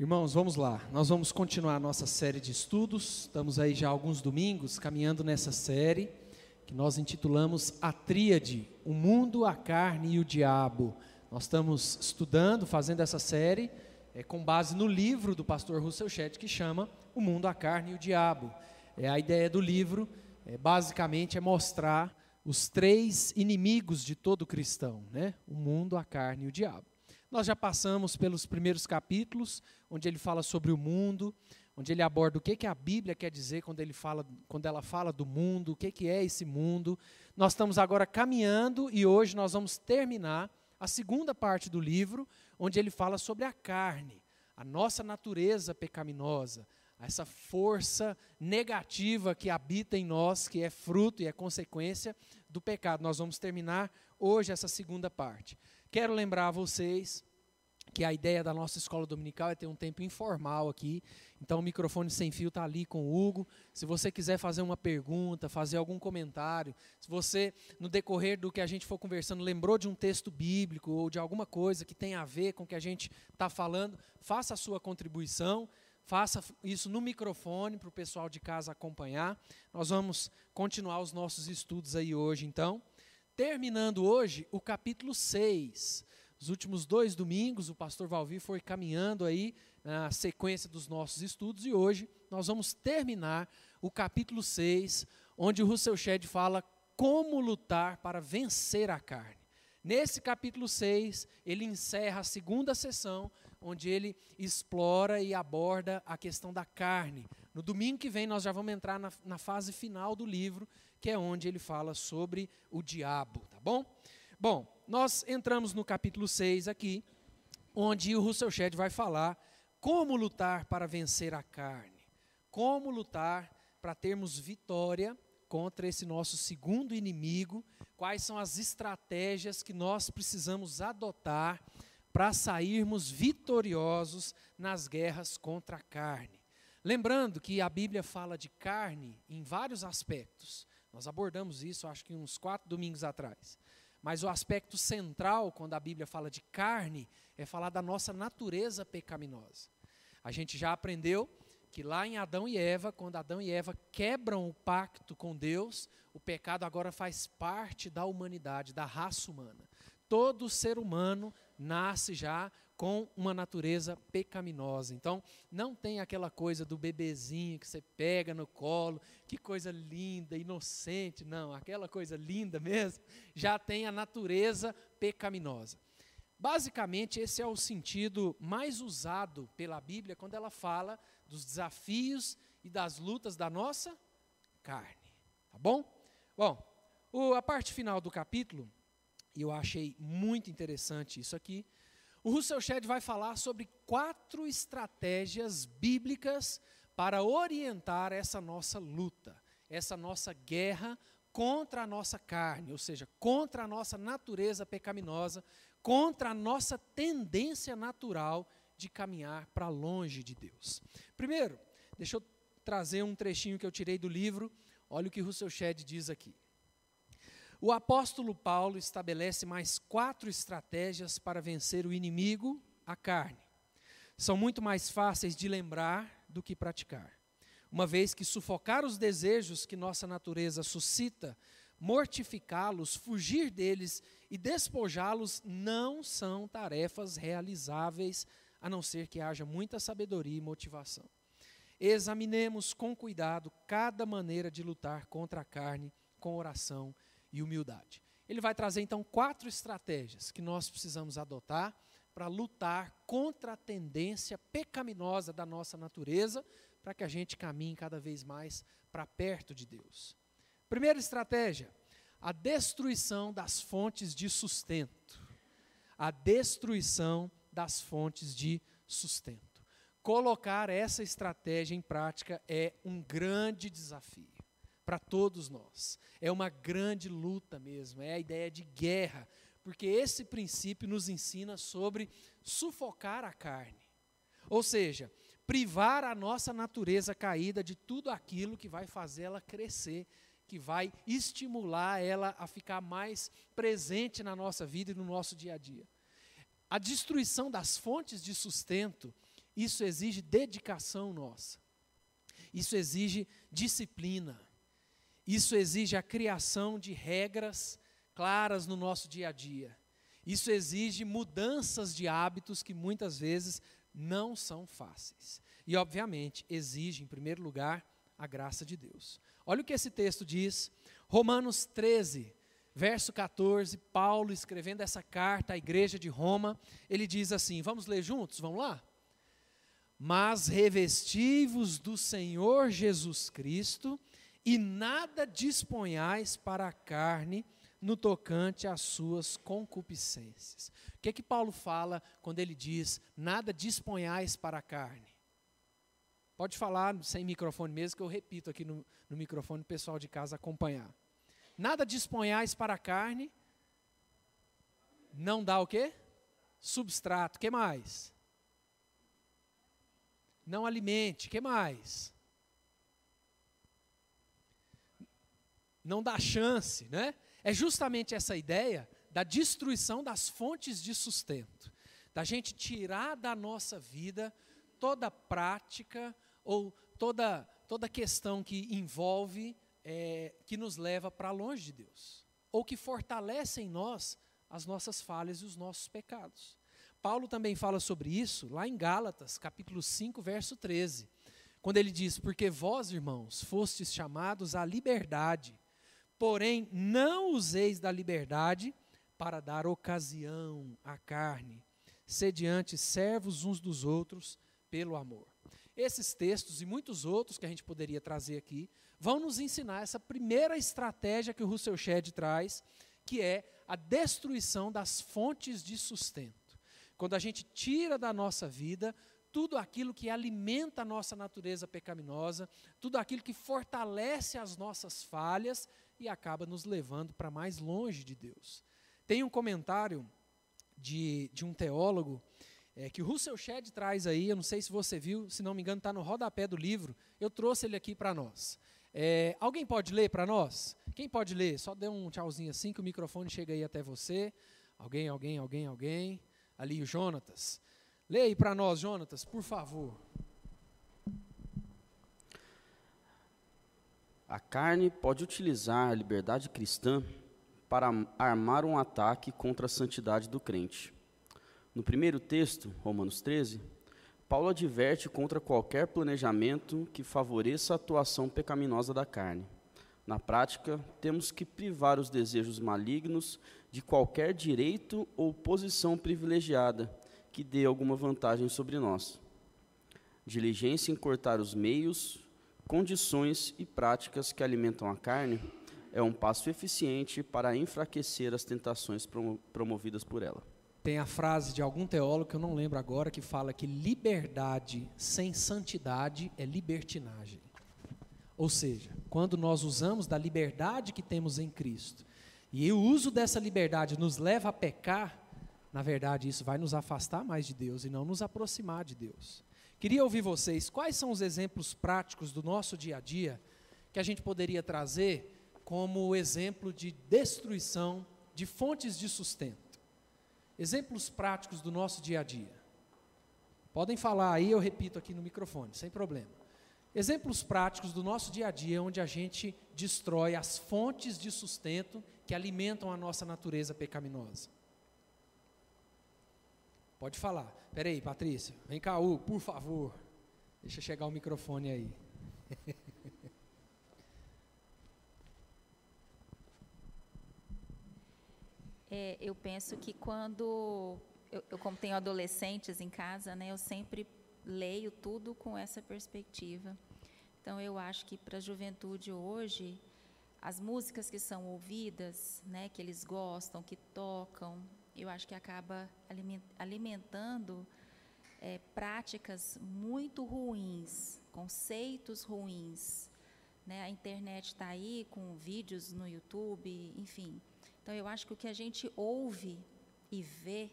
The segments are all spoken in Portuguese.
Irmãos, vamos lá. Nós vamos continuar a nossa série de estudos. Estamos aí já alguns domingos caminhando nessa série que nós intitulamos A Tríade: O Mundo, a Carne e o Diabo. Nós estamos estudando, fazendo essa série é, com base no livro do pastor Russell Shedd que chama O Mundo, a Carne e o Diabo. É, a ideia do livro, é, basicamente, é mostrar os três inimigos de todo cristão, né? O mundo, a carne e o diabo. Nós já passamos pelos primeiros capítulos, onde ele fala sobre o mundo, onde ele aborda o que, que a Bíblia quer dizer quando, ele fala, quando ela fala do mundo, o que, que é esse mundo. Nós estamos agora caminhando e hoje nós vamos terminar a segunda parte do livro, onde ele fala sobre a carne, a nossa natureza pecaminosa, essa força negativa que habita em nós, que é fruto e é consequência do pecado. Nós vamos terminar hoje essa segunda parte. Quero lembrar a vocês que a ideia da nossa escola dominical é ter um tempo informal aqui. Então o microfone sem fio está ali com o Hugo. Se você quiser fazer uma pergunta, fazer algum comentário, se você, no decorrer do que a gente for conversando, lembrou de um texto bíblico ou de alguma coisa que tem a ver com o que a gente está falando, faça a sua contribuição. Faça isso no microfone para o pessoal de casa acompanhar. Nós vamos continuar os nossos estudos aí hoje, então terminando hoje o capítulo 6. Os últimos dois domingos, o pastor Valvi foi caminhando aí na sequência dos nossos estudos e hoje nós vamos terminar o capítulo 6, onde o Russell Shedd fala como lutar para vencer a carne. Nesse capítulo 6, ele encerra a segunda sessão, onde ele explora e aborda a questão da carne. No domingo que vem, nós já vamos entrar na, na fase final do livro, que é onde ele fala sobre o diabo, tá bom? Bom, nós entramos no capítulo 6 aqui, onde o Russell Shedd vai falar como lutar para vencer a carne, como lutar para termos vitória contra esse nosso segundo inimigo, quais são as estratégias que nós precisamos adotar para sairmos vitoriosos nas guerras contra a carne. Lembrando que a Bíblia fala de carne em vários aspectos. Nós abordamos isso, acho que uns quatro domingos atrás. Mas o aspecto central, quando a Bíblia fala de carne, é falar da nossa natureza pecaminosa. A gente já aprendeu que lá em Adão e Eva, quando Adão e Eva quebram o pacto com Deus, o pecado agora faz parte da humanidade, da raça humana. Todo ser humano nasce já com uma natureza pecaminosa. Então, não tem aquela coisa do bebezinho que você pega no colo, que coisa linda, inocente, não, aquela coisa linda mesmo, já tem a natureza pecaminosa. Basicamente, esse é o sentido mais usado pela Bíblia quando ela fala dos desafios e das lutas da nossa carne. Tá bom? Bom, o, a parte final do capítulo, e eu achei muito interessante isso aqui, o Russell Shedd vai falar sobre quatro estratégias bíblicas para orientar essa nossa luta, essa nossa guerra contra a nossa carne, ou seja, contra a nossa natureza pecaminosa, contra a nossa tendência natural de caminhar para longe de Deus. Primeiro, deixa eu trazer um trechinho que eu tirei do livro. Olha o que Russell Shedd diz aqui. O apóstolo Paulo estabelece mais quatro estratégias para vencer o inimigo, a carne. São muito mais fáceis de lembrar do que praticar. Uma vez que sufocar os desejos que nossa natureza suscita, mortificá-los, fugir deles e despojá-los não são tarefas realizáveis, a não ser que haja muita sabedoria e motivação. Examinemos com cuidado cada maneira de lutar contra a carne com oração e e humildade. Ele vai trazer então quatro estratégias que nós precisamos adotar para lutar contra a tendência pecaminosa da nossa natureza, para que a gente caminhe cada vez mais para perto de Deus. Primeira estratégia, a destruição das fontes de sustento. A destruição das fontes de sustento. Colocar essa estratégia em prática é um grande desafio para todos nós. É uma grande luta mesmo, é a ideia de guerra, porque esse princípio nos ensina sobre sufocar a carne. Ou seja, privar a nossa natureza caída de tudo aquilo que vai fazer ela crescer, que vai estimular ela a ficar mais presente na nossa vida e no nosso dia a dia. A destruição das fontes de sustento isso exige dedicação nossa. Isso exige disciplina. Isso exige a criação de regras claras no nosso dia a dia. Isso exige mudanças de hábitos que muitas vezes não são fáceis. E, obviamente, exige, em primeiro lugar, a graça de Deus. Olha o que esse texto diz, Romanos 13, verso 14, Paulo escrevendo essa carta à igreja de Roma, ele diz assim: vamos ler juntos? Vamos lá? Mas revestivos do Senhor Jesus Cristo e nada disponhais para a carne no tocante às suas concupiscências. O que é que Paulo fala quando ele diz nada disponhais para a carne? Pode falar sem microfone mesmo, que eu repito aqui no, no microfone, o pessoal de casa acompanhar. Nada disponhais para a carne, não dá o quê? Substrato, que mais? Não alimente, que mais? Não dá chance, né? É justamente essa ideia da destruição das fontes de sustento, da gente tirar da nossa vida toda prática ou toda toda questão que envolve é, que nos leva para longe de Deus, ou que fortalece em nós as nossas falhas e os nossos pecados. Paulo também fala sobre isso lá em Gálatas, capítulo 5, verso 13, quando ele diz: Porque vós, irmãos, fostes chamados à liberdade, porém não useis da liberdade para dar ocasião à carne, sediante servos uns dos outros pelo amor. Esses textos e muitos outros que a gente poderia trazer aqui vão nos ensinar essa primeira estratégia que o Russell Shedd traz, que é a destruição das fontes de sustento. Quando a gente tira da nossa vida tudo aquilo que alimenta a nossa natureza pecaminosa, tudo aquilo que fortalece as nossas falhas e acaba nos levando para mais longe de Deus. Tem um comentário de, de um teólogo é, que o Russell Shedd traz aí, eu não sei se você viu, se não me engano está no rodapé do livro, eu trouxe ele aqui para nós. É, alguém pode ler para nós? Quem pode ler? Só dê um tchauzinho assim que o microfone chega aí até você. Alguém, alguém, alguém, alguém. Ali o Jonatas. Leia aí para nós, Jonatas, por favor. A carne pode utilizar a liberdade cristã para armar um ataque contra a santidade do crente. No primeiro texto, Romanos 13, Paulo adverte contra qualquer planejamento que favoreça a atuação pecaminosa da carne. Na prática, temos que privar os desejos malignos de qualquer direito ou posição privilegiada que dê alguma vantagem sobre nós. Diligência em cortar os meios, condições e práticas que alimentam a carne é um passo eficiente para enfraquecer as tentações promovidas por ela. Tem a frase de algum teólogo que eu não lembro agora que fala que liberdade sem santidade é libertinagem. Ou seja, quando nós usamos da liberdade que temos em Cristo e o uso dessa liberdade nos leva a pecar, na verdade isso vai nos afastar mais de Deus e não nos aproximar de Deus. Queria ouvir vocês, quais são os exemplos práticos do nosso dia a dia que a gente poderia trazer como exemplo de destruição de fontes de sustento? Exemplos práticos do nosso dia a dia. Podem falar aí, eu repito aqui no microfone, sem problema. Exemplos práticos do nosso dia a dia, onde a gente destrói as fontes de sustento que alimentam a nossa natureza pecaminosa. Pode falar. Peraí, Patrícia. Vem cá, Hugo, por favor. Deixa chegar o microfone aí. É, eu penso que quando eu, eu, como tenho adolescentes em casa, né, eu sempre leio tudo com essa perspectiva. Então, eu acho que para a juventude hoje, as músicas que são ouvidas, né, que eles gostam, que tocam, eu acho que acaba alimentando é, práticas muito ruins, conceitos ruins. Né? A internet está aí com vídeos no YouTube, enfim. Então, eu acho que o que a gente ouve e vê,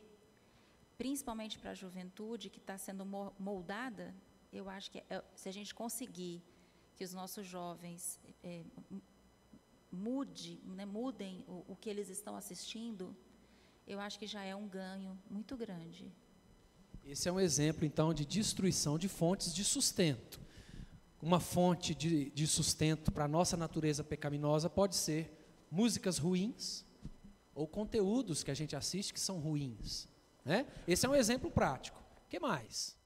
principalmente para a juventude que está sendo moldada, eu acho que é, se a gente conseguir que os nossos jovens é, mude, né, mudem o, o que eles estão assistindo, eu acho que já é um ganho muito grande. Esse é um exemplo, então, de destruição de fontes de sustento. Uma fonte de, de sustento para a nossa natureza pecaminosa pode ser músicas ruins ou conteúdos que a gente assiste que são ruins. Né? Esse é um exemplo prático. O que mais?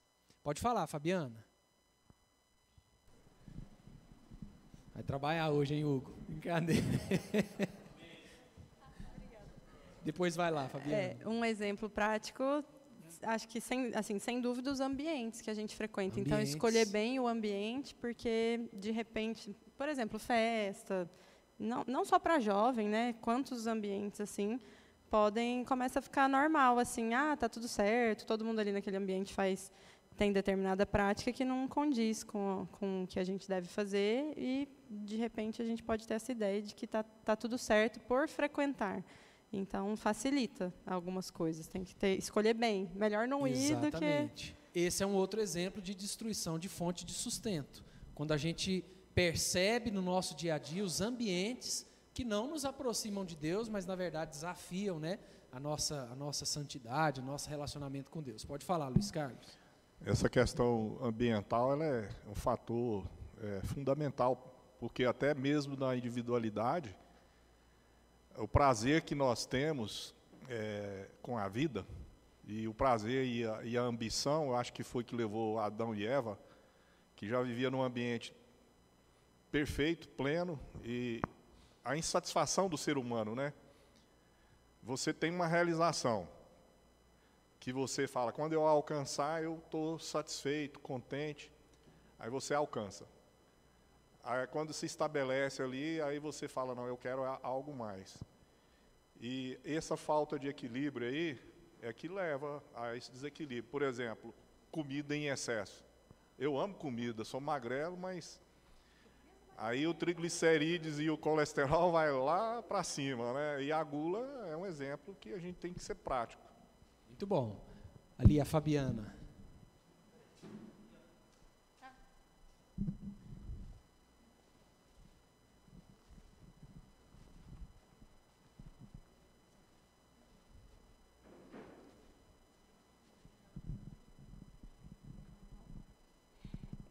Pode falar, Fabiana. Vai trabalhar hoje, hein, Hugo? Brincadeira. Depois vai lá, Fabiana. É, um exemplo prático, acho que sem, assim, sem dúvida os ambientes que a gente frequenta. Então, Ambientes. escolher bem o ambiente, porque de repente, por exemplo, festa, não, não só para jovem, né? Quantos ambientes assim podem começa a ficar normal assim, ah, tá tudo certo, todo mundo ali naquele ambiente faz tem determinada prática que não condiz com, com o que a gente deve fazer e de repente a gente pode ter essa ideia de que tá, tá tudo certo por frequentar. Então facilita algumas coisas, tem que ter, escolher bem, melhor não ir do que Exatamente. Esse é um outro exemplo de destruição de fonte de sustento. Quando a gente percebe no nosso dia a dia os ambientes que não nos aproximam de Deus, mas na verdade desafiam né, a, nossa, a nossa santidade, o nosso relacionamento com Deus. Pode falar, Luiz Carlos. Essa questão ambiental ela é um fator é, fundamental, porque até mesmo na individualidade, o prazer que nós temos é, com a vida, e o prazer e a, e a ambição, eu acho que foi que levou Adão e Eva, que já vivia num ambiente perfeito, pleno, e a insatisfação do ser humano, né? Você tem uma realização, que você fala, quando eu alcançar, eu estou satisfeito, contente, aí você alcança. Aí quando se estabelece ali, aí você fala, não, eu quero algo mais. E essa falta de equilíbrio aí é que leva a esse desequilíbrio. Por exemplo, comida em excesso. Eu amo comida, sou magrelo, mas aí o triglicerídeos e o colesterol vai lá para cima, né? E a gula é um exemplo que a gente tem que ser prático. Muito bom. Ali a Fabiana.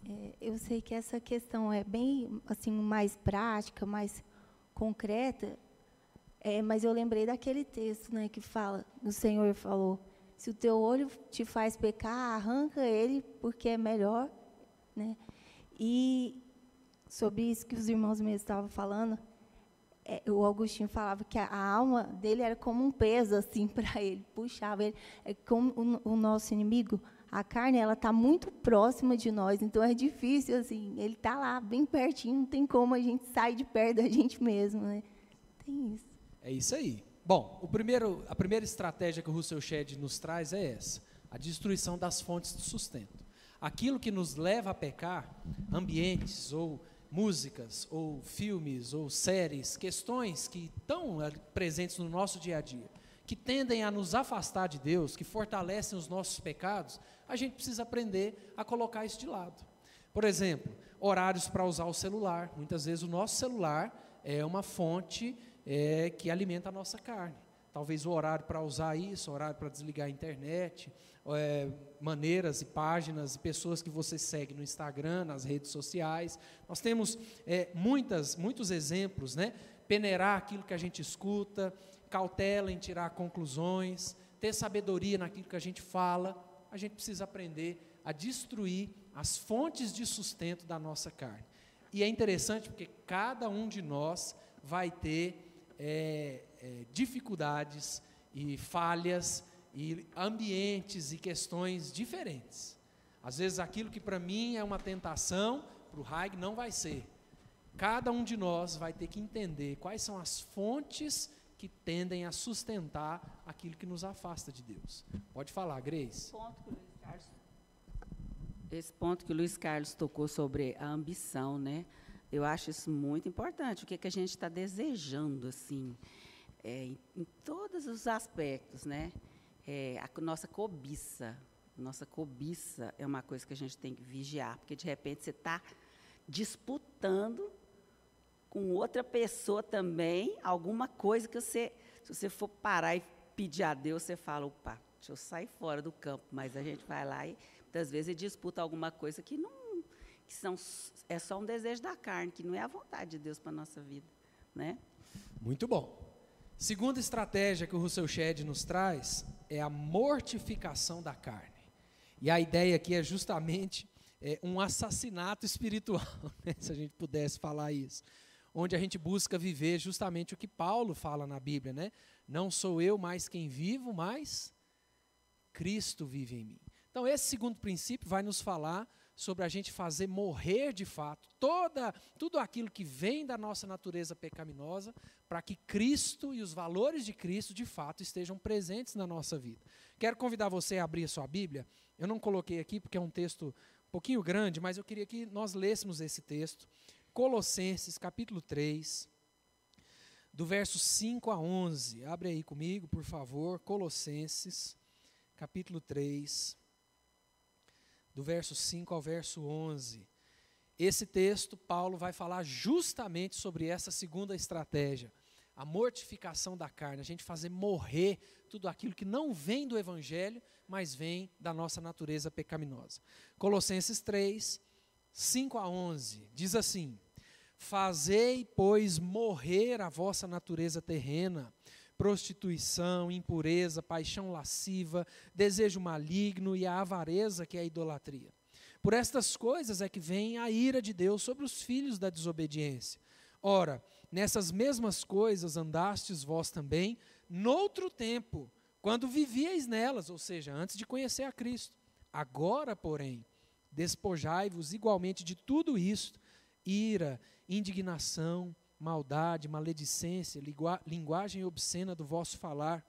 É, eu sei que essa questão é bem assim mais prática, mais concreta, é, mas eu lembrei daquele texto, né, que fala, o Senhor falou, se o teu olho te faz pecar, arranca ele, porque é melhor, né? E sobre isso que os irmãos mesmo estavam falando, é, o Augustinho falava que a, a alma dele era como um peso assim para ele, puxava ele, é como o, o nosso inimigo, a carne ela está muito próxima de nós, então é difícil assim, ele está lá bem pertinho, não tem como a gente sair de perto da gente mesmo, né? Tem isso. É isso aí. Bom, o primeiro, a primeira estratégia que o Russell Shedd nos traz é essa: a destruição das fontes de sustento. Aquilo que nos leva a pecar, ambientes ou músicas ou filmes ou séries, questões que estão ali presentes no nosso dia a dia, que tendem a nos afastar de Deus, que fortalecem os nossos pecados, a gente precisa aprender a colocar isso de lado. Por exemplo, horários para usar o celular. Muitas vezes o nosso celular é uma fonte é, que alimenta a nossa carne. Talvez o horário para usar isso, horário para desligar a internet, é, maneiras e páginas e pessoas que você segue no Instagram, nas redes sociais. Nós temos é, muitas, muitos exemplos, né? Peneirar aquilo que a gente escuta, cautela em tirar conclusões, ter sabedoria naquilo que a gente fala. A gente precisa aprender a destruir as fontes de sustento da nossa carne. E é interessante porque cada um de nós vai ter é, é, dificuldades e falhas e ambientes e questões diferentes. Às vezes aquilo que para mim é uma tentação, para o Haig não vai ser. Cada um de nós vai ter que entender quais são as fontes que tendem a sustentar aquilo que nos afasta de Deus. Pode falar, Grace. esse ponto que o Luiz Carlos tocou sobre a ambição, né? Eu acho isso muito importante. O que, é que a gente está desejando, assim, é, em, em todos os aspectos, né? É, a nossa cobiça, nossa cobiça é uma coisa que a gente tem que vigiar, porque de repente você está disputando com outra pessoa também alguma coisa que você, se você for parar e pedir a Deus, você fala, opa, deixa eu sair fora do campo, mas a gente vai lá e muitas vezes disputa alguma coisa que não que são é só um desejo da carne, que não é a vontade de Deus para nossa vida, né? Muito bom. Segunda estratégia que o Russell Shedd nos traz é a mortificação da carne. E a ideia aqui é justamente é, um assassinato espiritual, né, se a gente pudesse falar isso. Onde a gente busca viver justamente o que Paulo fala na Bíblia, né? Não sou eu mais quem vivo, mas Cristo vive em mim. Então, esse segundo princípio vai nos falar sobre a gente fazer morrer de fato toda, tudo aquilo que vem da nossa natureza pecaminosa, para que Cristo e os valores de Cristo de fato estejam presentes na nossa vida. Quero convidar você a abrir a sua Bíblia. Eu não coloquei aqui porque é um texto um pouquinho grande, mas eu queria que nós lêssemos esse texto. Colossenses, capítulo 3, do verso 5 a 11. Abre aí comigo, por favor. Colossenses, capítulo 3 do verso 5 ao verso 11. Esse texto, Paulo vai falar justamente sobre essa segunda estratégia, a mortificação da carne, a gente fazer morrer tudo aquilo que não vem do Evangelho, mas vem da nossa natureza pecaminosa. Colossenses 3, 5 a 11, diz assim: Fazei, pois, morrer a vossa natureza terrena, prostituição, impureza, paixão lasciva, desejo maligno e a avareza, que é a idolatria. Por estas coisas é que vem a ira de Deus sobre os filhos da desobediência. Ora, nessas mesmas coisas andastes vós também, noutro tempo, quando vivíeis nelas, ou seja, antes de conhecer a Cristo. Agora, porém, despojai-vos igualmente de tudo isto: ira, indignação, maldade, maledicência, linguagem obscena do vosso falar.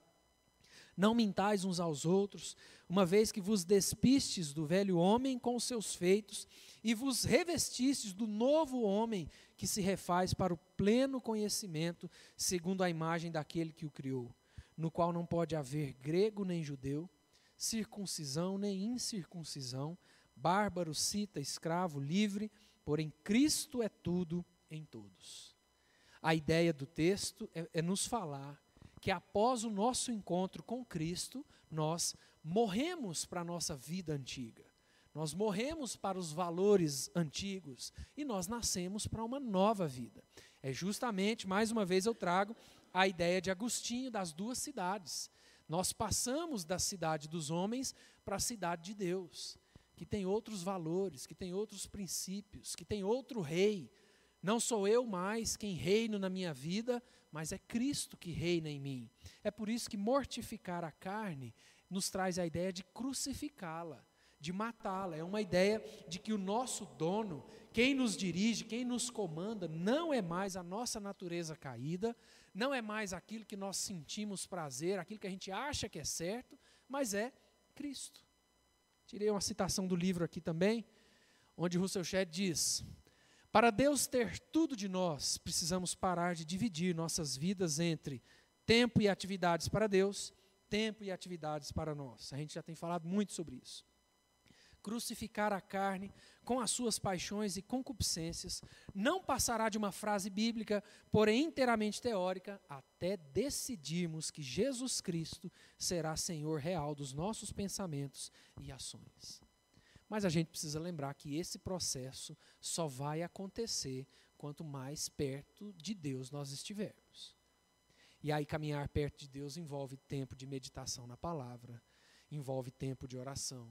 Não mintais uns aos outros, uma vez que vos despistes do velho homem com seus feitos e vos revestistes do novo homem que se refaz para o pleno conhecimento, segundo a imagem daquele que o criou, no qual não pode haver grego nem judeu, circuncisão nem incircuncisão, bárbaro, cita, escravo, livre, porém Cristo é tudo em todos. A ideia do texto é, é nos falar que após o nosso encontro com Cristo, nós morremos para a nossa vida antiga. Nós morremos para os valores antigos e nós nascemos para uma nova vida. É justamente, mais uma vez eu trago a ideia de Agostinho das duas cidades. Nós passamos da cidade dos homens para a cidade de Deus, que tem outros valores, que tem outros princípios, que tem outro rei, não sou eu mais quem reino na minha vida, mas é Cristo que reina em mim. É por isso que mortificar a carne nos traz a ideia de crucificá-la, de matá-la. É uma ideia de que o nosso dono, quem nos dirige, quem nos comanda, não é mais a nossa natureza caída, não é mais aquilo que nós sentimos prazer, aquilo que a gente acha que é certo, mas é Cristo. Tirei uma citação do livro aqui também, onde Russell Shedd diz: para Deus ter tudo de nós, precisamos parar de dividir nossas vidas entre tempo e atividades para Deus, tempo e atividades para nós. A gente já tem falado muito sobre isso. Crucificar a carne com as suas paixões e concupiscências não passará de uma frase bíblica, porém inteiramente teórica, até decidirmos que Jesus Cristo será Senhor real dos nossos pensamentos e ações. Mas a gente precisa lembrar que esse processo só vai acontecer quanto mais perto de Deus nós estivermos. E aí, caminhar perto de Deus envolve tempo de meditação na palavra, envolve tempo de oração,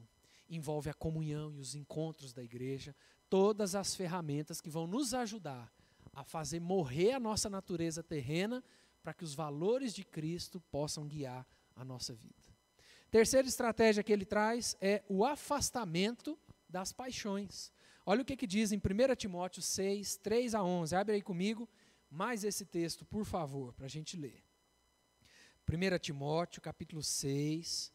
envolve a comunhão e os encontros da igreja, todas as ferramentas que vão nos ajudar a fazer morrer a nossa natureza terrena para que os valores de Cristo possam guiar a nossa vida. Terceira estratégia que ele traz é o afastamento das paixões. Olha o que, que diz em 1 Timóteo 6, 3 a 11. Abre aí comigo mais esse texto, por favor, para a gente ler. 1 Timóteo, capítulo 6,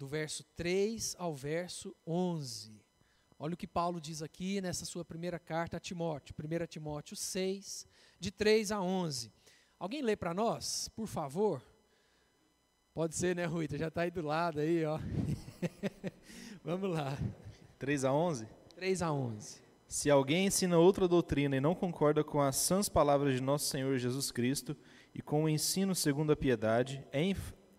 do verso 3 ao verso 11. Olha o que Paulo diz aqui nessa sua primeira carta a Timóteo, 1 Timóteo 6, de 3 a 11. Alguém lê para nós, por favor? Pode ser, né, Rui? Já está aí do lado aí, ó. Vamos lá. 3 a 11? 3 a 11. Se alguém ensina outra doutrina e não concorda com as sãs palavras de nosso Senhor Jesus Cristo e com o ensino segundo a piedade, é,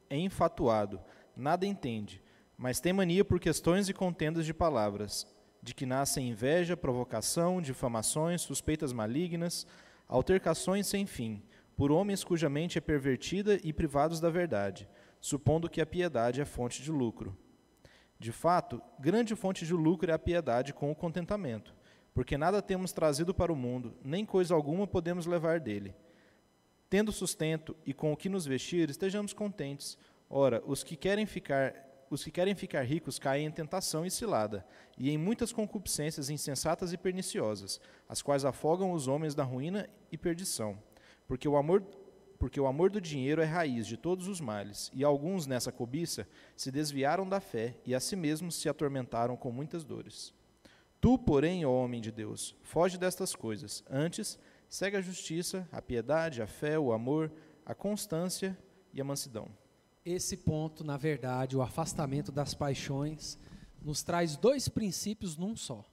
é infatuado, nada entende, mas tem mania por questões e contendas de palavras, de que nascem inveja, provocação, difamações, suspeitas malignas, altercações sem fim, por homens cuja mente é pervertida e privados da verdade, supondo que a piedade é fonte de lucro. De fato, grande fonte de lucro é a piedade com o contentamento, porque nada temos trazido para o mundo, nem coisa alguma podemos levar dele. Tendo sustento e com o que nos vestir, estejamos contentes. Ora, os que querem ficar os que querem ficar ricos caem em tentação e cilada, e em muitas concupiscências insensatas e perniciosas, as quais afogam os homens na ruína e perdição. Porque o amor porque o amor do dinheiro é raiz de todos os males, e alguns nessa cobiça se desviaram da fé e a si mesmos se atormentaram com muitas dores. Tu, porém, ó homem de Deus, foge destas coisas. Antes, segue a justiça, a piedade, a fé, o amor, a constância e a mansidão. Esse ponto, na verdade, o afastamento das paixões, nos traz dois princípios num só.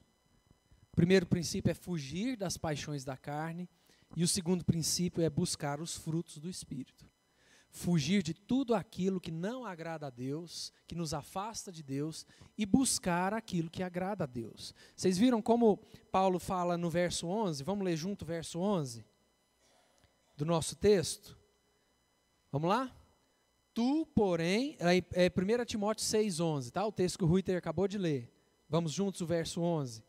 O primeiro princípio é fugir das paixões da carne, e o segundo princípio é buscar os frutos do Espírito. Fugir de tudo aquilo que não agrada a Deus, que nos afasta de Deus, e buscar aquilo que agrada a Deus. Vocês viram como Paulo fala no verso 11? Vamos ler junto o verso 11 do nosso texto? Vamos lá? Tu, porém, é, é 1 Timóteo 6,11, tá? O texto que o Ruiter acabou de ler. Vamos juntos o verso 11.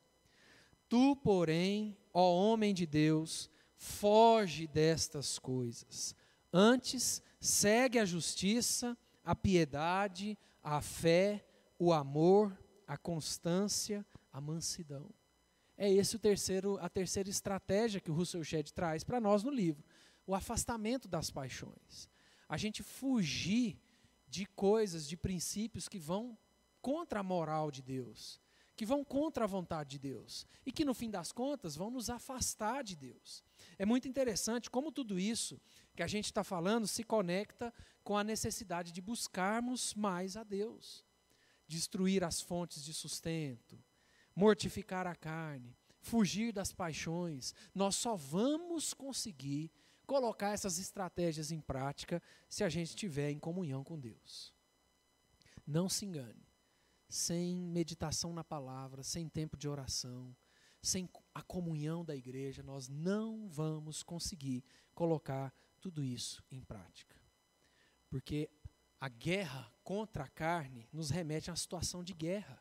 Tu, porém, ó homem de Deus, foge destas coisas. Antes, segue a justiça, a piedade, a fé, o amor, a constância, a mansidão. É esse o terceiro, a terceira estratégia que o Russell Shedd traz para nós no livro, o afastamento das paixões. A gente fugir de coisas, de princípios que vão contra a moral de Deus, que vão contra a vontade de Deus e que no fim das contas vão nos afastar de Deus. É muito interessante como tudo isso que a gente está falando se conecta com a necessidade de buscarmos mais a Deus, destruir as fontes de sustento, mortificar a carne, fugir das paixões. Nós só vamos conseguir colocar essas estratégias em prática se a gente estiver em comunhão com Deus. Não se engane. Sem meditação na palavra, sem tempo de oração, sem a comunhão da igreja, nós não vamos conseguir colocar tudo isso em prática. Porque a guerra contra a carne nos remete a uma situação de guerra.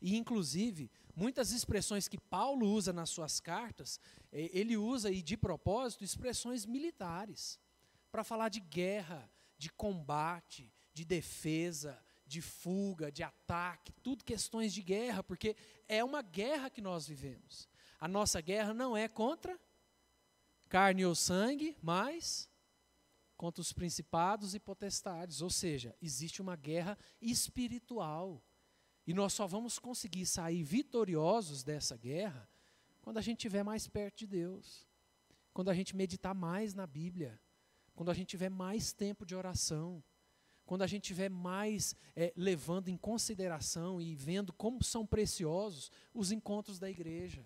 E, inclusive, muitas expressões que Paulo usa nas suas cartas, eh, ele usa, e de propósito, expressões militares, para falar de guerra, de combate, de defesa, de fuga, de ataque, tudo questões de guerra, porque é uma guerra que nós vivemos. A nossa guerra não é contra carne ou sangue, mas contra os principados e potestades, ou seja, existe uma guerra espiritual. E nós só vamos conseguir sair vitoriosos dessa guerra quando a gente estiver mais perto de Deus, quando a gente meditar mais na Bíblia, quando a gente tiver mais tempo de oração, quando a gente estiver mais é, levando em consideração e vendo como são preciosos os encontros da igreja,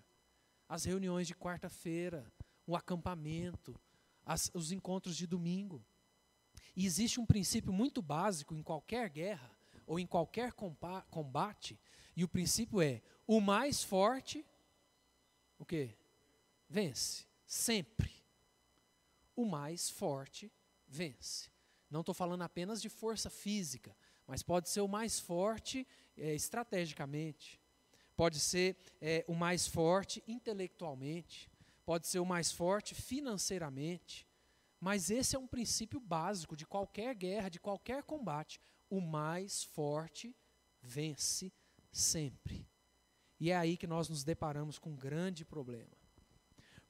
as reuniões de quarta-feira, o acampamento, as, os encontros de domingo. E existe um princípio muito básico em qualquer guerra ou em qualquer combate, e o princípio é: o mais forte, o quê? Vence. Sempre. O mais forte vence. Não estou falando apenas de força física, mas pode ser o mais forte é, estrategicamente, pode ser é, o mais forte intelectualmente, pode ser o mais forte financeiramente. Mas esse é um princípio básico de qualquer guerra, de qualquer combate. O mais forte vence sempre. E é aí que nós nos deparamos com um grande problema.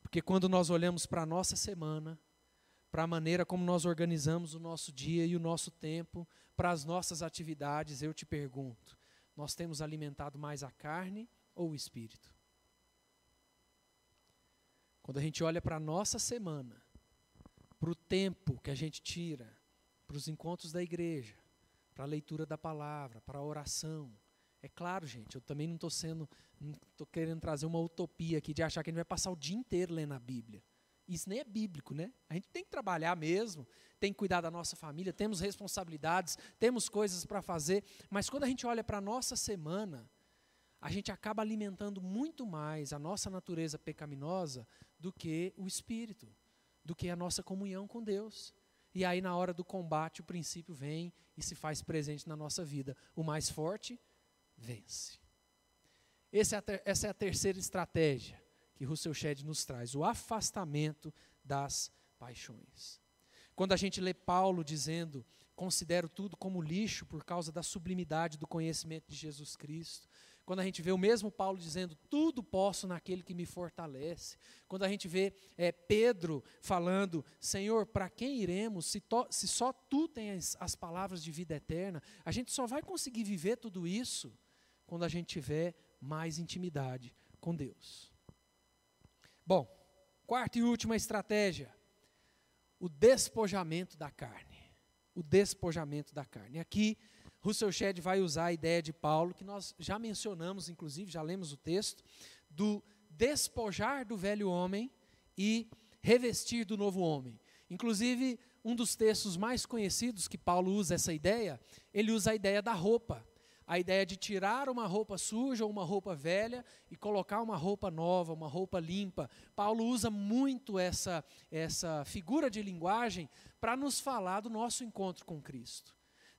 Porque quando nós olhamos para a nossa semana, para a maneira como nós organizamos o nosso dia e o nosso tempo, para as nossas atividades, eu te pergunto: nós temos alimentado mais a carne ou o espírito? Quando a gente olha para a nossa semana, para o tempo que a gente tira, para os encontros da igreja, para a leitura da palavra, para a oração. É claro, gente, eu também não estou sendo, estou querendo trazer uma utopia aqui de achar que a gente vai passar o dia inteiro lendo a Bíblia. Isso nem é bíblico, né? A gente tem que trabalhar mesmo, tem que cuidar da nossa família, temos responsabilidades, temos coisas para fazer, mas quando a gente olha para a nossa semana, a gente acaba alimentando muito mais a nossa natureza pecaminosa do que o espírito, do que a nossa comunhão com Deus. E aí, na hora do combate, o princípio vem e se faz presente na nossa vida. O mais forte vence. É essa é a terceira estratégia que Russell Shedd nos traz, o afastamento das paixões. Quando a gente lê Paulo dizendo, considero tudo como lixo por causa da sublimidade do conhecimento de Jesus Cristo, quando a gente vê o mesmo Paulo dizendo, tudo posso naquele que me fortalece, quando a gente vê é, Pedro falando, Senhor, para quem iremos, se, se, só tu tens as palavras de vida eterna, a gente só vai conseguir viver tudo isso quando a gente tiver mais intimidade com Deus. Bom, quarta e última estratégia: o despojamento da carne. O despojamento da carne. Aqui, Russell Shedd vai usar a ideia de Paulo, que nós já mencionamos, inclusive, já lemos o texto, do despojar do velho homem e revestir do novo homem. Inclusive, um dos textos mais conhecidos que Paulo usa essa ideia, ele usa a ideia da roupa a ideia de tirar uma roupa suja ou uma roupa velha e colocar uma roupa nova, uma roupa limpa. Paulo usa muito essa, essa figura de linguagem para nos falar do nosso encontro com Cristo.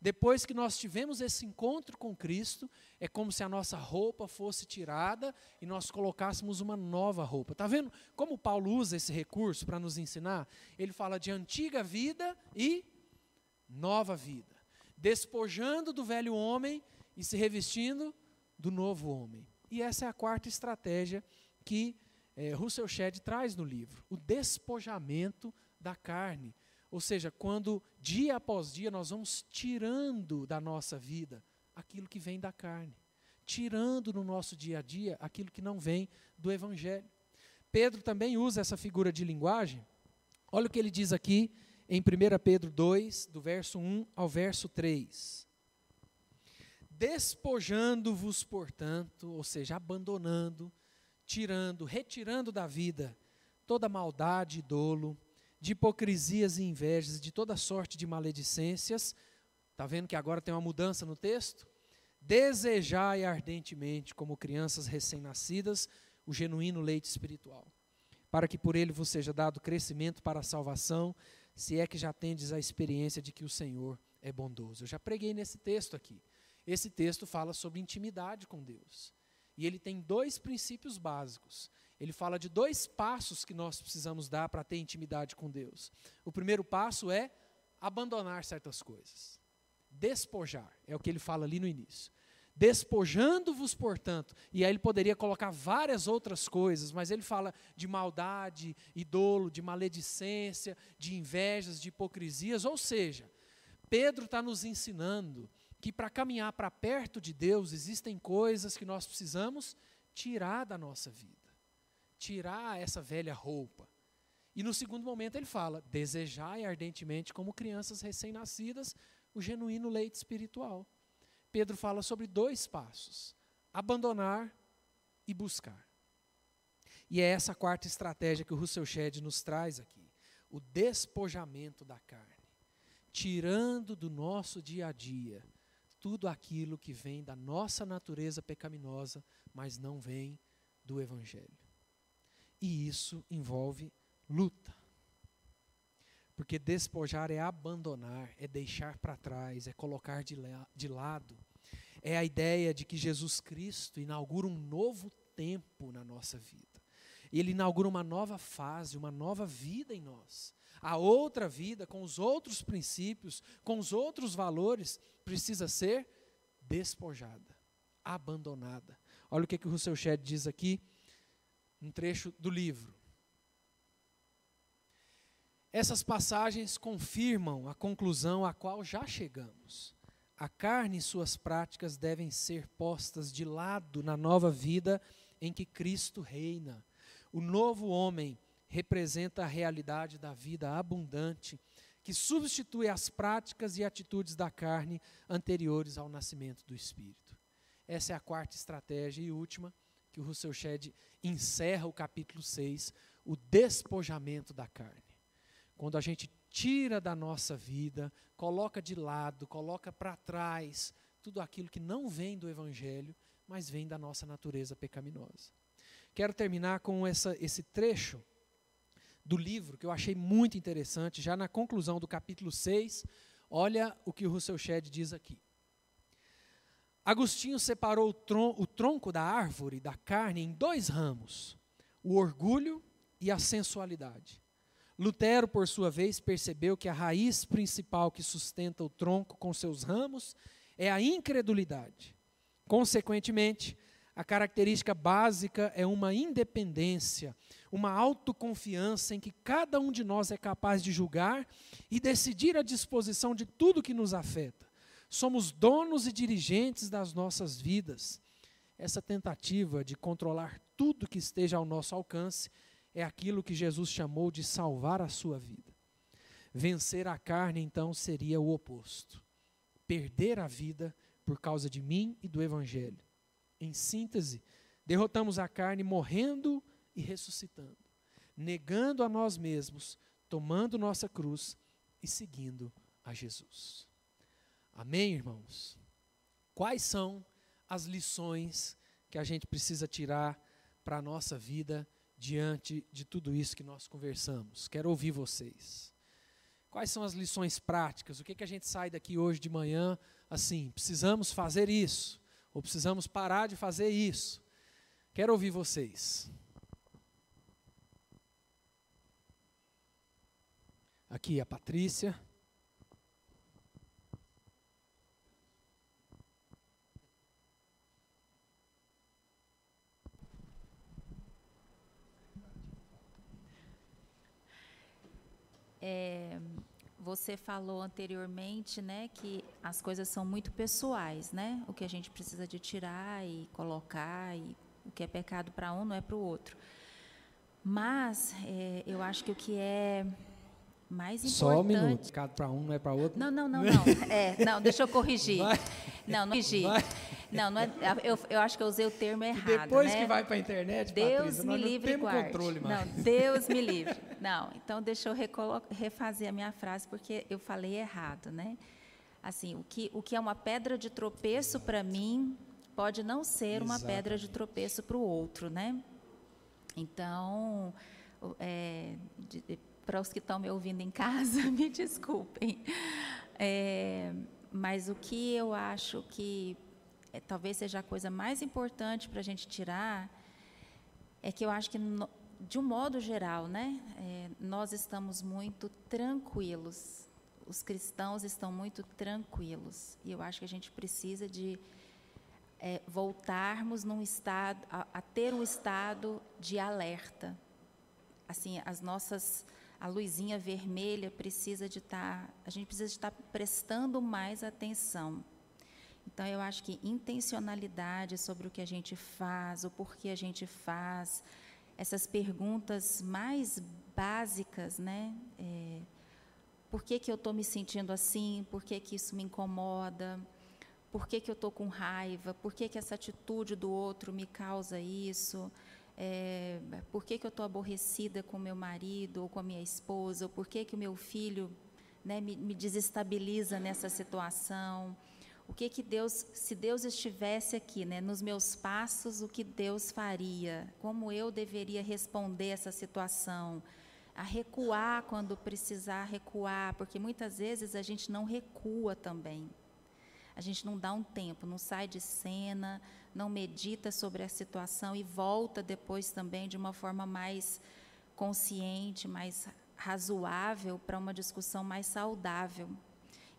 Depois que nós tivemos esse encontro com Cristo, é como se a nossa roupa fosse tirada e nós colocássemos uma nova roupa. Está vendo como Paulo usa esse recurso para nos ensinar? Ele fala de antiga vida e nova vida. Despojando do velho homem e se revestindo do novo homem. E essa é a quarta estratégia que é, Russell Shedd traz no livro: o despojamento da carne. Ou seja, quando dia após dia nós vamos tirando da nossa vida aquilo que vem da carne, tirando no nosso dia a dia aquilo que não vem do Evangelho. Pedro também usa essa figura de linguagem. Olha o que ele diz aqui em 1 Pedro 2, do verso 1 ao verso 3. Despojando-vos, portanto, ou seja, abandonando, tirando, retirando da vida toda maldade e dolo, de hipocrisias e invejas, de toda sorte de maledicências. Está vendo que agora tem uma mudança no texto? Desejai ardentemente, como crianças recém-nascidas, o genuíno leite espiritual, para que por ele vos seja dado crescimento para a salvação, se é que já tendes a experiência de que o Senhor é bondoso. Eu já preguei nesse texto aqui. Esse texto fala sobre intimidade com Deus. E ele tem dois princípios básicos. Ele fala de dois passos que nós precisamos dar para ter intimidade com Deus. O primeiro passo é abandonar certas coisas. Despojar, é o que ele fala ali no início. Despojando-vos, portanto, e aí ele poderia colocar várias outras coisas, mas ele fala de maldade, idolo, de maledicência, de invejas, de hipocrisias, ou seja, Pedro está nos ensinando que para caminhar para perto de Deus existem coisas que nós precisamos tirar da nossa vida, tirar essa velha roupa. E no segundo momento ele fala: desejai ardentemente, como crianças recém-nascidas, o genuíno leite espiritual. Pedro fala sobre dois passos: abandonar e buscar. E é essa quarta estratégia que o Russell Shedd nos traz aqui: o despojamento da carne, tirando do nosso dia a dia tudo aquilo que vem da nossa natureza pecaminosa, mas não vem do Evangelho. E isso envolve luta. Porque despojar é abandonar, é deixar para trás, é colocar de, la de lado. É a ideia de que Jesus Cristo inaugura um novo tempo na nossa vida. Ele inaugura uma nova fase, uma nova vida em nós. A outra vida, com os outros princípios, com os outros valores, precisa ser despojada, abandonada. Olha o que, que o Russell Shedd diz aqui, um trecho do livro. Essas passagens confirmam a conclusão a qual já chegamos. A carne e suas práticas devem ser postas de lado na nova vida em que Cristo reina. O novo homem representa a realidade da vida abundante, que substitui as práticas e atitudes da carne anteriores ao nascimento do Espírito. Essa é a quarta estratégia e última que o Russell Shedd encerra o capítulo 6, o despojamento da carne. Quando a gente tira da nossa vida, coloca de lado, coloca para trás tudo aquilo que não vem do Evangelho, mas vem da nossa natureza pecaminosa. Quero terminar com essa, esse trecho do livro que eu achei muito interessante, já na conclusão do capítulo 6. Olha o que o Russell Shedd diz aqui. Agostinho separou o, tron o tronco da árvore, da carne, em dois ramos: o orgulho e a sensualidade. Lutero, por sua vez, percebeu que a raiz principal que sustenta o tronco com seus ramos é a incredulidade. Consequentemente, a característica básica é uma independência, uma autoconfiança em que cada um de nós é capaz de julgar e decidir a disposição de tudo que nos afeta. Somos donos e dirigentes das nossas vidas. Essa tentativa de controlar tudo que esteja ao nosso alcance é aquilo que Jesus chamou de salvar a sua vida. Vencer a carne, então, seria o oposto. Perder a vida por causa de mim e do Evangelho. Em síntese, derrotamos a carne morrendo e ressuscitando, negando a nós mesmos, tomando nossa cruz e seguindo a Jesus. Amém, irmãos? Quais são as lições que a gente precisa tirar para a nossa vida diante de tudo isso que nós conversamos? Quero ouvir vocês. Quais são as lições práticas? O que, que a gente sai daqui hoje de manhã assim? Precisamos fazer isso, ou precisamos parar de fazer isso. Quero ouvir vocês. Aqui a Patrícia. É, você falou anteriormente, né, que as coisas são muito pessoais, né? O que a gente precisa de tirar e colocar e o que é pecado para um não é para o outro. Mas é, eu acho que o que é mais importante. Só um minuto. Pecado para um não é para outro. Não, não, não, não. É, não, deixa eu corrigir. Vai. Não, não corrigir. Vai. Não, não é, eu, eu acho que eu usei o termo errado. E depois né? que vai para a internet, Deus Patrícia, me livre mais. Não, Deus me livre. Não, então deixa eu refazer a minha frase porque eu falei errado, né? Assim, o que, o que é uma pedra de tropeço para mim pode não ser uma Exatamente. pedra de tropeço para o outro, né? Então, é, para os que estão me ouvindo em casa, me desculpem. É, mas o que eu acho que é, talvez seja a coisa mais importante para a gente tirar é que eu acho que, no, de um modo geral, né, é, nós estamos muito tranquilos. Os cristãos estão muito tranquilos. E eu acho que a gente precisa de é, voltarmos num estado, a, a, ter um estado de alerta. Assim, as nossas, a luzinha vermelha precisa de estar, tá, a gente precisa estar prestando mais atenção. Então, eu acho que intencionalidade sobre o que a gente faz, o porquê a gente faz, essas perguntas mais básicas, né? É, por que, que eu estou me sentindo assim? Por que, que isso me incomoda? Por que, que eu estou com raiva? Por que, que essa atitude do outro me causa isso? É, por que, que eu estou aborrecida com meu marido ou com a minha esposa? Por que, que o meu filho né, me, me desestabiliza nessa situação? O que que Deus, se Deus estivesse aqui, né, nos meus passos, o que Deus faria? Como eu deveria responder essa situação? A recuar quando precisar recuar, porque muitas vezes a gente não recua também. A gente não dá um tempo, não sai de cena, não medita sobre a situação e volta depois também de uma forma mais consciente, mais razoável para uma discussão mais saudável.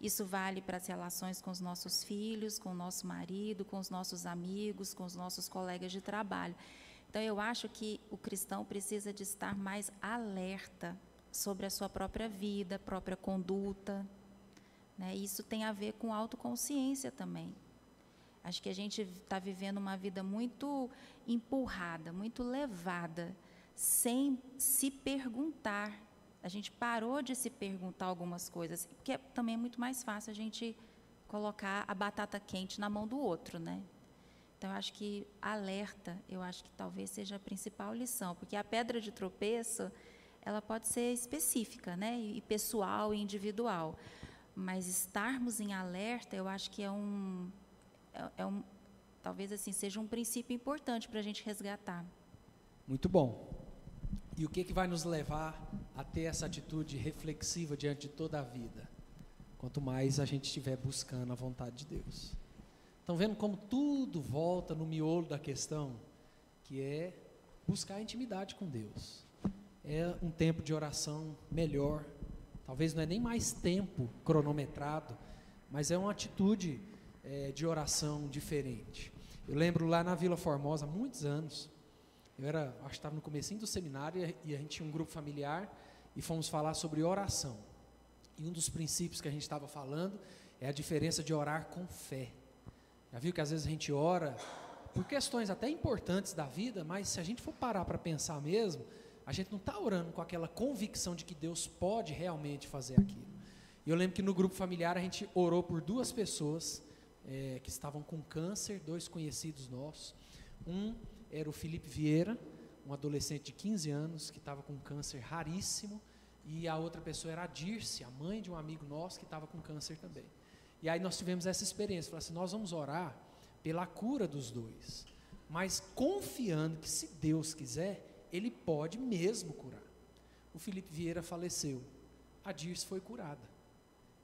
Isso vale para as relações com os nossos filhos, com o nosso marido, com os nossos amigos, com os nossos colegas de trabalho. Então, eu acho que o cristão precisa de estar mais alerta sobre a sua própria vida, própria conduta. Né? Isso tem a ver com autoconsciência também. Acho que a gente está vivendo uma vida muito empurrada, muito levada, sem se perguntar a gente parou de se perguntar algumas coisas, porque também é muito mais fácil a gente colocar a batata quente na mão do outro, né? Então Então, eu acho que alerta, eu acho que talvez seja a principal lição, porque a pedra de tropeço, ela pode ser específica, né, e pessoal e individual, mas estarmos em alerta, eu acho que é um, é, é um talvez assim seja um princípio importante para a gente resgatar. Muito bom. E o que, que vai nos levar a ter essa atitude reflexiva diante de toda a vida? Quanto mais a gente estiver buscando a vontade de Deus. Estão vendo como tudo volta no miolo da questão, que é buscar intimidade com Deus. É um tempo de oração melhor. Talvez não é nem mais tempo cronometrado, mas é uma atitude é, de oração diferente. Eu lembro lá na Vila Formosa, há muitos anos, eu era, acho que estava no comecinho do seminário e a gente tinha um grupo familiar e fomos falar sobre oração. E um dos princípios que a gente estava falando é a diferença de orar com fé. Já viu que às vezes a gente ora por questões até importantes da vida, mas se a gente for parar para pensar mesmo, a gente não está orando com aquela convicção de que Deus pode realmente fazer aquilo. E eu lembro que no grupo familiar a gente orou por duas pessoas é, que estavam com câncer, dois conhecidos nossos. Um era o Felipe Vieira, um adolescente de 15 anos que estava com câncer raríssimo, e a outra pessoa era a Dirce, a mãe de um amigo nosso que estava com câncer também. E aí nós tivemos essa experiência, falou assim, nós vamos orar pela cura dos dois, mas confiando que se Deus quiser, Ele pode mesmo curar. O Felipe Vieira faleceu, a Dirce foi curada.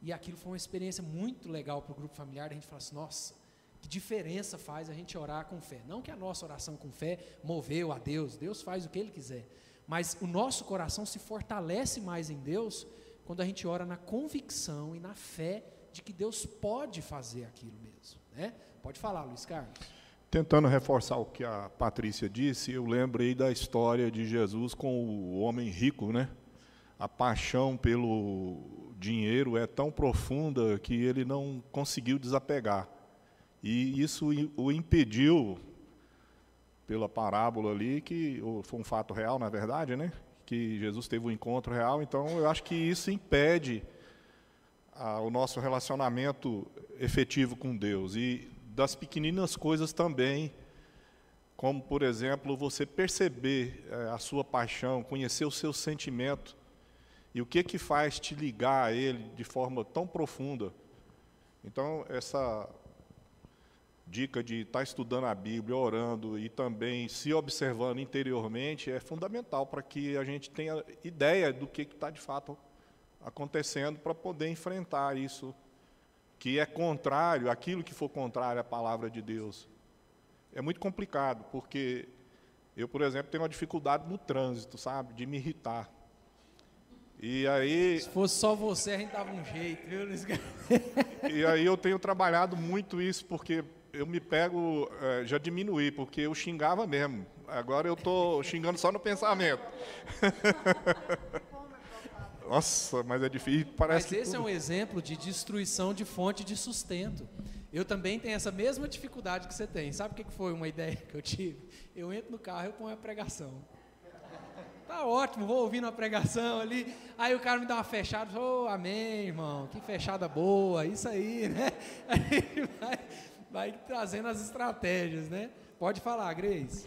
E aquilo foi uma experiência muito legal para o grupo familiar, a gente falou assim, nossa, que diferença faz a gente orar com fé. Não que a nossa oração com fé moveu a Deus, Deus faz o que Ele quiser. Mas o nosso coração se fortalece mais em Deus quando a gente ora na convicção e na fé de que Deus pode fazer aquilo mesmo. Né? Pode falar, Luiz Carlos. Tentando reforçar o que a Patrícia disse, eu lembrei da história de Jesus com o homem rico, né? A paixão pelo dinheiro é tão profunda que ele não conseguiu desapegar. E isso o impediu, pela parábola ali, que foi um fato real, na verdade, né? Que Jesus teve um encontro real. Então, eu acho que isso impede a, o nosso relacionamento efetivo com Deus. E das pequeninas coisas também, como, por exemplo, você perceber é, a sua paixão, conhecer o seu sentimento e o que que faz te ligar a Ele de forma tão profunda. Então, essa dica de estar tá estudando a Bíblia, orando e também se observando interiormente é fundamental para que a gente tenha ideia do que está de fato acontecendo para poder enfrentar isso que é contrário, aquilo que for contrário à palavra de Deus. É muito complicado, porque eu, por exemplo, tenho uma dificuldade no trânsito, sabe, de me irritar. E aí. Se fosse só você, a gente dava um jeito, viu, Luiz? e aí eu tenho trabalhado muito isso, porque eu me pego, é, já diminuí, porque eu xingava mesmo. Agora eu estou xingando só no pensamento. Nossa, mas é difícil. Parece mas esse tudo... é um exemplo de destruição de fonte de sustento. Eu também tenho essa mesma dificuldade que você tem. Sabe o que foi uma ideia que eu tive? Eu entro no carro e ponho a pregação. Tá ótimo, vou ouvindo a pregação ali. Aí o cara me dá uma fechada. Oh, amém, irmão. Que fechada boa. Isso aí, né? Aí vai, vai trazendo as estratégias, né? Pode falar, Grace.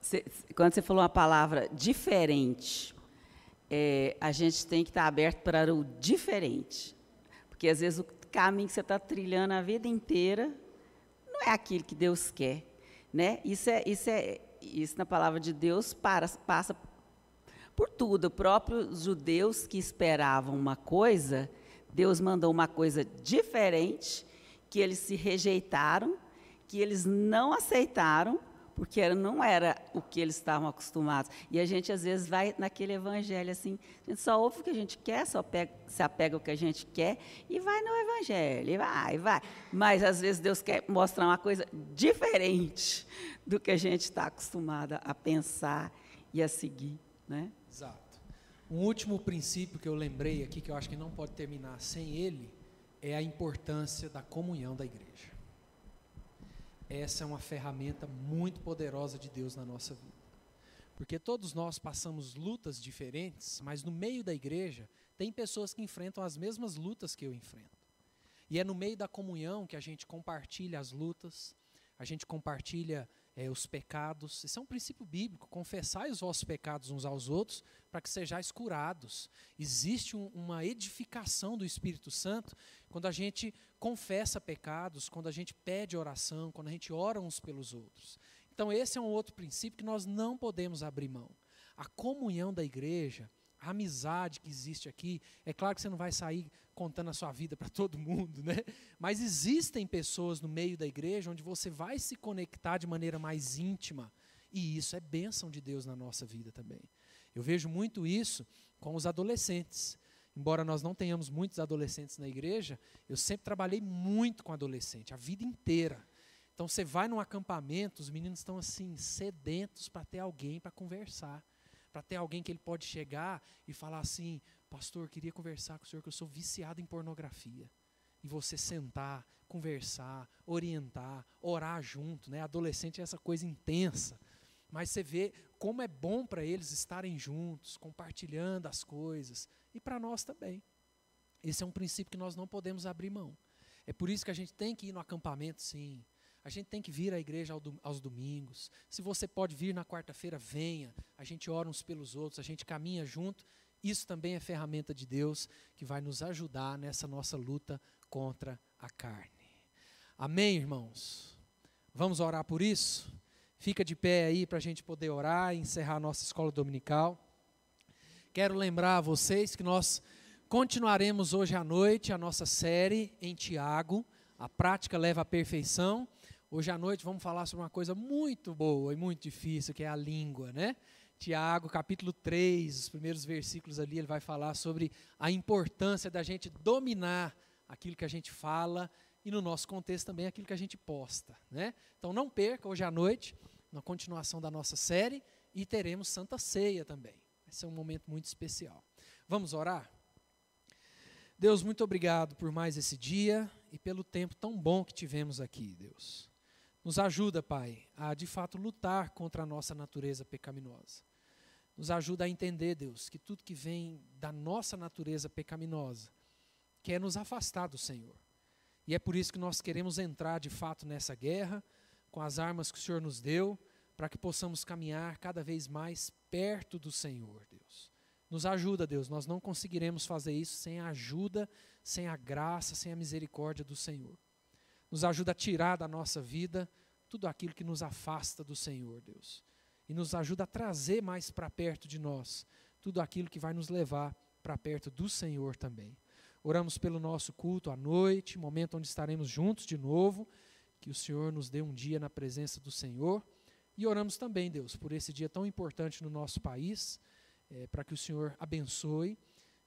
Cê, quando você falou uma palavra diferente, é, a gente tem que estar aberto para o diferente. Porque às vezes o caminho que você está trilhando a vida inteira não é aquilo que Deus quer. Né? Isso, é, isso, é, isso na palavra de Deus para, passa por tudo. Próprios judeus que esperavam uma coisa, Deus mandou uma coisa diferente que eles se rejeitaram, que eles não aceitaram, porque não era o que eles estavam acostumados. E a gente, às vezes, vai naquele evangelho assim, a gente só ouve o que a gente quer, só pega, se apega ao que a gente quer e vai no evangelho, e vai, vai. Mas, às vezes, Deus quer mostrar uma coisa diferente do que a gente está acostumada a pensar e a seguir. Né? Exato. Um último princípio que eu lembrei aqui, que eu acho que não pode terminar sem ele, é a importância da comunhão da igreja. Essa é uma ferramenta muito poderosa de Deus na nossa vida. Porque todos nós passamos lutas diferentes, mas no meio da igreja tem pessoas que enfrentam as mesmas lutas que eu enfrento. E é no meio da comunhão que a gente compartilha as lutas, a gente compartilha é, os pecados. Isso é um princípio bíblico. Confessai os vossos pecados uns aos outros para que sejais curados. Existe um, uma edificação do Espírito Santo quando a gente confessa pecados, quando a gente pede oração, quando a gente ora uns pelos outros. Então, esse é um outro princípio que nós não podemos abrir mão. A comunhão da igreja, a amizade que existe aqui, é claro que você não vai sair contando a sua vida para todo mundo, né? Mas existem pessoas no meio da igreja onde você vai se conectar de maneira mais íntima, e isso é bênção de Deus na nossa vida também. Eu vejo muito isso com os adolescentes. Embora nós não tenhamos muitos adolescentes na igreja, eu sempre trabalhei muito com adolescente, a vida inteira. Então você vai num acampamento, os meninos estão assim, sedentos para ter alguém para conversar para ter alguém que ele pode chegar e falar assim: Pastor, queria conversar com o senhor, que eu sou viciado em pornografia. E você sentar, conversar, orientar, orar junto. Né? Adolescente é essa coisa intensa. Mas você vê como é bom para eles estarem juntos, compartilhando as coisas. E para nós também. Esse é um princípio que nós não podemos abrir mão. É por isso que a gente tem que ir no acampamento, sim. A gente tem que vir à igreja aos domingos. Se você pode vir na quarta-feira, venha. A gente ora uns pelos outros, a gente caminha junto. Isso também é ferramenta de Deus que vai nos ajudar nessa nossa luta contra a carne. Amém, irmãos? Vamos orar por isso? Fica de pé aí para a gente poder orar e encerrar a nossa escola dominical. Quero lembrar a vocês que nós continuaremos hoje à noite a nossa série em Tiago. A prática leva à perfeição. Hoje à noite vamos falar sobre uma coisa muito boa e muito difícil, que é a língua, né? Tiago, capítulo 3, os primeiros versículos ali, ele vai falar sobre a importância da gente dominar aquilo que a gente fala e, no nosso contexto, também aquilo que a gente posta, né? Então não perca hoje à noite, na continuação da nossa série, e teremos Santa Ceia também. Vai ser um momento muito especial. Vamos orar? Deus, muito obrigado por mais esse dia e pelo tempo tão bom que tivemos aqui, Deus. Nos ajuda, Pai, a de fato lutar contra a nossa natureza pecaminosa. Nos ajuda a entender, Deus, que tudo que vem da nossa natureza pecaminosa quer nos afastar do Senhor. E é por isso que nós queremos entrar de fato nessa guerra com as armas que o Senhor nos deu, para que possamos caminhar cada vez mais perto do Senhor, Deus. Nos ajuda, Deus, nós não conseguiremos fazer isso sem a ajuda, sem a graça, sem a misericórdia do Senhor nos ajuda a tirar da nossa vida tudo aquilo que nos afasta do Senhor, Deus. E nos ajuda a trazer mais para perto de nós tudo aquilo que vai nos levar para perto do Senhor também. Oramos pelo nosso culto à noite, momento onde estaremos juntos de novo, que o Senhor nos dê um dia na presença do Senhor. E oramos também, Deus, por esse dia tão importante no nosso país, é, para que o Senhor abençoe,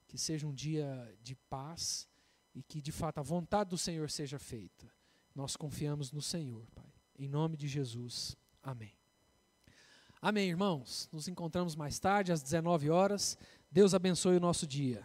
que seja um dia de paz e que de fato a vontade do Senhor seja feita. Nós confiamos no Senhor, Pai. Em nome de Jesus. Amém. Amém, irmãos. Nos encontramos mais tarde, às 19 horas. Deus abençoe o nosso dia.